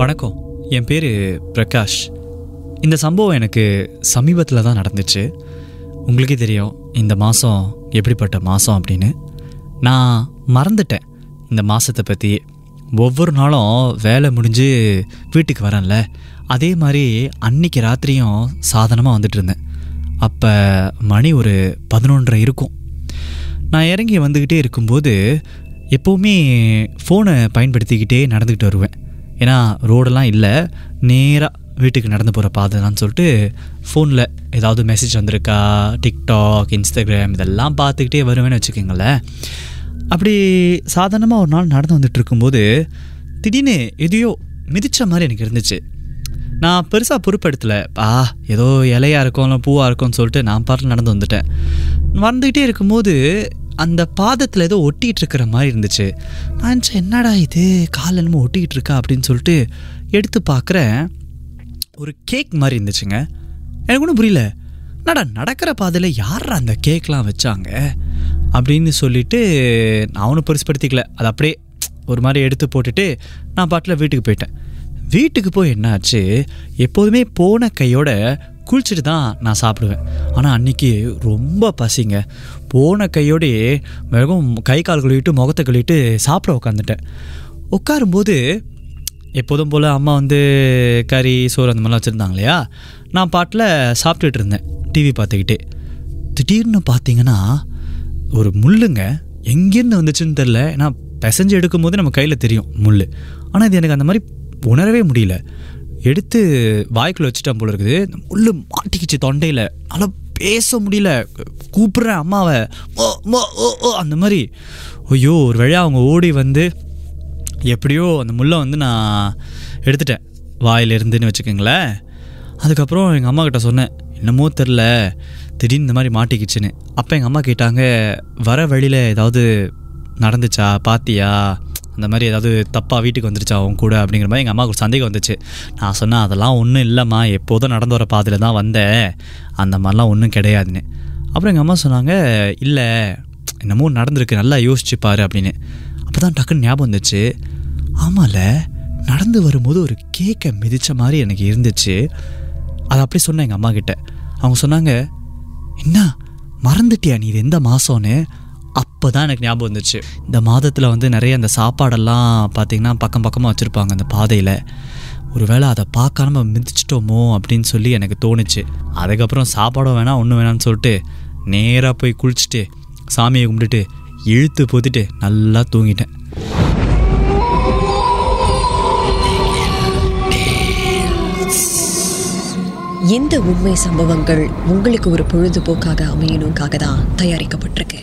வணக்கம். என் பேர் பிரகாஷ். இந்த சம்பவம் எனக்கு சமீபத்தில் தான் நடந்துச்சு. உங்களுக்கே தெரியும் இந்த மாதம் எப்படிப்பட்ட மாதம் அப்படின்னு. நான் மறந்துட்டேன். இந்த மாதத்தை பற்றி ஒவ்வொரு நாளும் வேலை முடிஞ்சு வீட்டுக்கு வரேன்ல. அதே மாதிரி அன்னைக்கு ராத்திரியும் சாதனமாக வந்துட்டு இருந்தேன். அப்போ மணி ஒரு பதினொன்றரை இருக்கும். நான் இறங்கி வந்துக்கிட்டே இருக்கும்போது எப்போவுமே ஃபோனை பயன்படுத்திக்கிட்டே நடந்துக்கிட்டு வருவேன். ஏன்னா ரோடெல்லாம் இல்லை. நேராக வீட்டுக்கு நடந்து போகிற பாதைலான்னு சொல்லிட்டு ஃபோனில் ஏதாவது மெசேஜ் வந்திருக்கா? டிக்டாக் இன்ஸ்டாகிராம் இதெல்லாம் பார்த்துக்கிட்டே வருவேன்னு வச்சுக்கோங்களேன். அப்படி சாதாரணமாக ஒரு நாள் நடந்து வந்துட்டு இருக்கும்போது திடீர்னு எதையோ மிதித்த மாதிரி எனக்கு இருந்துச்சு. நான் பெருசாக பொறுப்பெடுத்தல ஆ ஏதோ இலையாக இருக்கும் இல்லை பூவாக இருக்கும்னு சொல்லிட்டு நான் பாட்டில் நடந்து வந்துட்டேன். வந்துக்கிட்டே இருக்கும்போது அந்த பாதத்தில் ஏதோ ஒட்டிகிட்டு இருக்கிற மாதிரி இருந்துச்சு. நான் என்னடா இது? கால் என்னமோ ஒட்டிக்கிட்டு இருக்கா அப்படின்னு சொல்லிட்டு எடுத்து பார்க்குறேன் ஒரு கேக் மாதிரி இருந்துச்சுங்க. எனக்கு ஒன்றும் புரியல. நடா நடக்கிற பாதையில் யார் அந்த கேக்லாம் வச்சாங்க? அப்படின்னு சொல்லிட்டு நான் ஒன்றும் பெருசுப்படுத்திக்கல அது அப்படியே ஒரு மாதிரி எடுத்து போட்டுட்டு நான் பாட்டில் வீட்டுக்கு போயிட்டேன். வீட்டுக்கு போய் என்னாச்சு? எப்போதுமே போன கையோட குளிச்சுட்டு தான் நான் சாப்பிடுவேன். ஆனால் அன்றைக்கி ரொம்ப பசிங்க. போன கையோடையே மிகவும் கை கால் கழுவிட்டு முகத்தை கழுவிட்டு சாப்பிட உட்காந்துட்டேன் உட்காரும்போது எப்போதும் போல் அம்மா வந்து கறி சோறு அந்த மாதிரிலாம் வச்சுருந்தாங்க இல்லையா? நான் பாட்டில் சாப்பிட்டுட்டு இருந்தேன். டிவி பார்த்துக்கிட்டே. திடீர்னு பார்த்தீங்கன்னா ஒரு முள்ளுங்க எங்கேருந்து வந்துச்சுன்னு தெரில ஏன்னா பிசைஞ்சு எடுக்கும்போது நம்ம கையில் தெரியும் முள் ஆனால் இது எனக்கு அந்த மாதிரி உணரவே முடியல. எடுத்து வாய்க்குள்ள வச்சுட்டேன் போல இருக்குது. இந்த மாட்டிக்கிச்சு தொண்டையில். நல்லா பேச முடியல. கூப்பிட்றேன் அம்மாவை. ஓ மோ, ஓ, ஓ, அந்த மாதிரி. ஐயோ ஒரு வழியாக அவங்க ஓடி வந்து எப்படியோ அந்த முள்ளை வந்து நான் எடுத்துட்டேன். வாயிலிருந்துன்னு வச்சுக்கோங்களேன். அதுக்கப்புறம் எங்கள் அம்மா கிட்ட சொன்னேன் என்னமோ தெரில திடீர்னு இந்த மாதிரி மாட்டிக்கிச்சுன்னு. அப்போ எங்கள் அம்மா கேட்டாங்க வர வழியில் ஏதாவது நடந்துச்சா? பாத்தியா? அந்த மாதிரி ஏதாவது தப்பாக வீட்டுக்கு வந்துருச்சா அவங்க கூட அப்படிங்கிற மாதிரி எங்கள் அம்மாவுக்கு சந்தேகம் வந்துச்சு. நான் சொன்னேன் அதெல்லாம் ஒன்றும் இல்லைம்மா எப்போதும் நடந்து வர பாதையில் தான் வந்தேன். அந்த மாதிரிலாம் ஒன்றும் கிடையாதுன்னு. அப்புறம் எங்கள் அம்மா சொன்னாங்க இல்லை என்னமோ நடந்திருக்கு நல்லா யோசிச்சு பாரு அப்படின்னு. அப்போ தான் டக்குன்னு ஞாபகம் வந்துச்சு. ஆமால நடந்து வரும்போது ஒரு கேக்கை மிதித்த மாதிரி எனக்கு இருந்துச்சு. அதை அப்படியே சொன்னேன் எங்கள் அம்மா கிட்ட. அவங்க சொன்னாங்க என்ன மறந்துட்டியா நீ? இது எந்த மாதம்னு அப்போ தான் எனக்கு ஞாபகம் வந்துச்சு. இந்த மாதத்தில் வந்து நிறைய அந்த சாப்பாடெல்லாம் பார்த்திங்கன்னா பக்கம் பக்கமாக வச்சுருப்பாங்க அந்த பாதையில். ஒருவேளை அதை பார்க்காம மிதிச்சிட்டோமோ அப்படின்னு சொல்லி எனக்கு தோணுச்சு. அதுக்கப்புறம் சாப்பாடும் வேணாம் ஒன்றும் வேணாம்னு சொல்லிட்டு நேராக போய் குளிச்சுட்டு சாமியை கும்பிட்டுட்டு இழுத்து போத்திட்டு நல்லா தூங்கிட்டேன். எந்த உண்மை சம்பவங்கள் உங்களுக்கு ஒரு பொழுதுபோக்காக அமையணுக்காக தான் தயாரிக்கப்பட்டிருக்கு.